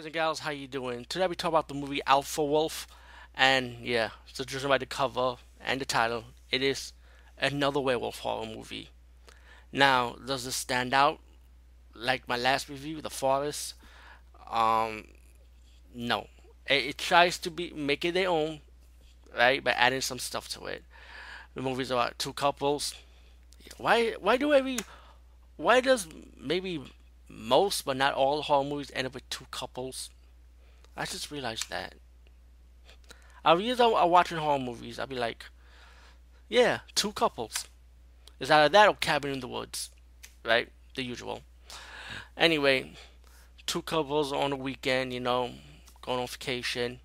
guys and gals, how you doing? Today we talk about the movie Alpha Wolf, and yeah, so just by the cover and the title, it is another werewolf horror movie. Now, does this stand out like my last review, The Forest? Um, no. It, it tries to be make it their own, right, by adding some stuff to it. The movie's about two couples. Why? Why do every? Why does maybe most but not all horror movies end up with two couples. I just realized that. I realize I'm watching horror movies, I'll be like, yeah, two couples. It's either that or Cabin in the Woods, right? The usual. Anyway, two couples on a weekend, you know, going on vacation.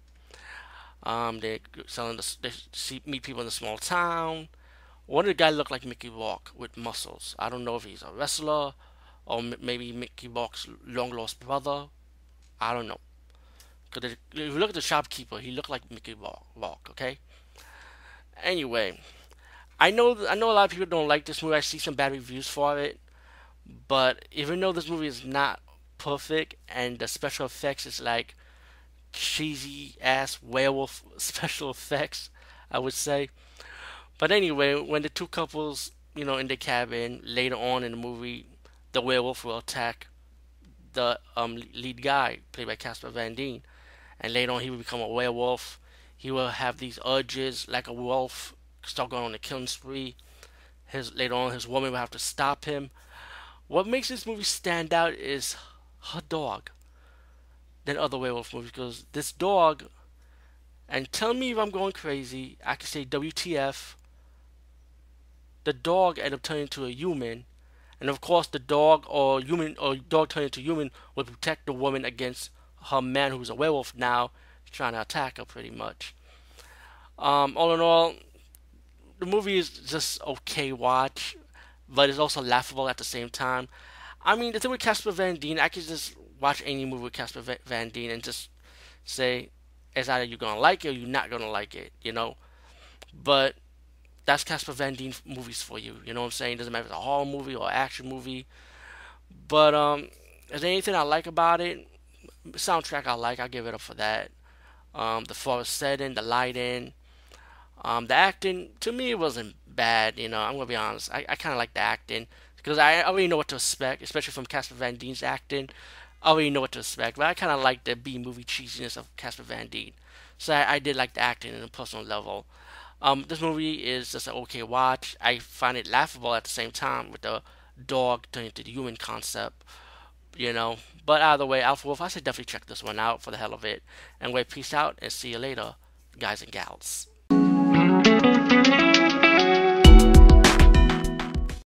Um, they selling the, they see, meet people in a small town. One of the guys looked like Mickey Rourke with muscles. I don't know if he's a wrestler or maybe Mickey Rourke's long lost brother. I don't know. Because if you look at the shopkeeper, he looked like Mickey Rourke. Okay. Anyway, I know I know a lot of people don't like this movie. I see some bad reviews for it, but even though this movie is not perfect and the special effects is like cheesy ass werewolf special effects, I would say. But anyway, when the two couples, you know, in the cabin later on in the movie, the werewolf will attack the um, lead guy, played by Casper Van Dien, and later on he will become a werewolf. He will have these urges like a wolf, start going on a killing spree. His later on, his woman will have to stop him. What makes this movie stand out is her dog than other werewolf movies because this dog, and tell me if I'm going crazy, I can say WTF. The dog ended up turning into a human and of course the dog or human or dog turned into human would protect the woman against her man who's a werewolf now trying to attack her pretty much. Um, all in all, the movie is just okay watch, but it's also laughable at the same time. I mean, the thing with Casper Van Dien, I could just watch any movie with Casper Van Dien and just say, it's either you're gonna like it or you're not gonna like it, you know. But that's Casper Van Dien movies for you. You know what I'm saying? Doesn't matter if it's a horror movie or action movie. But um, is there anything I like about it? Soundtrack I like. I give it up for that. Um, the forest setting, the lighting, um, the acting to me it wasn't bad. You know, I'm gonna be honest. I, I kind of like the acting because I already know what to expect, especially from Casper Van Dien's acting. I already know what to expect, but I kind of like the B movie cheesiness of Casper Van Dien. So I, I did like the acting on a personal level. Um, this movie is just an okay watch. I find it laughable at the same time with the dog turning into the human concept, you know. But either way, Alpha Wolf, I should definitely check this one out for the hell of it. And wait, peace out and see you later, guys and gals.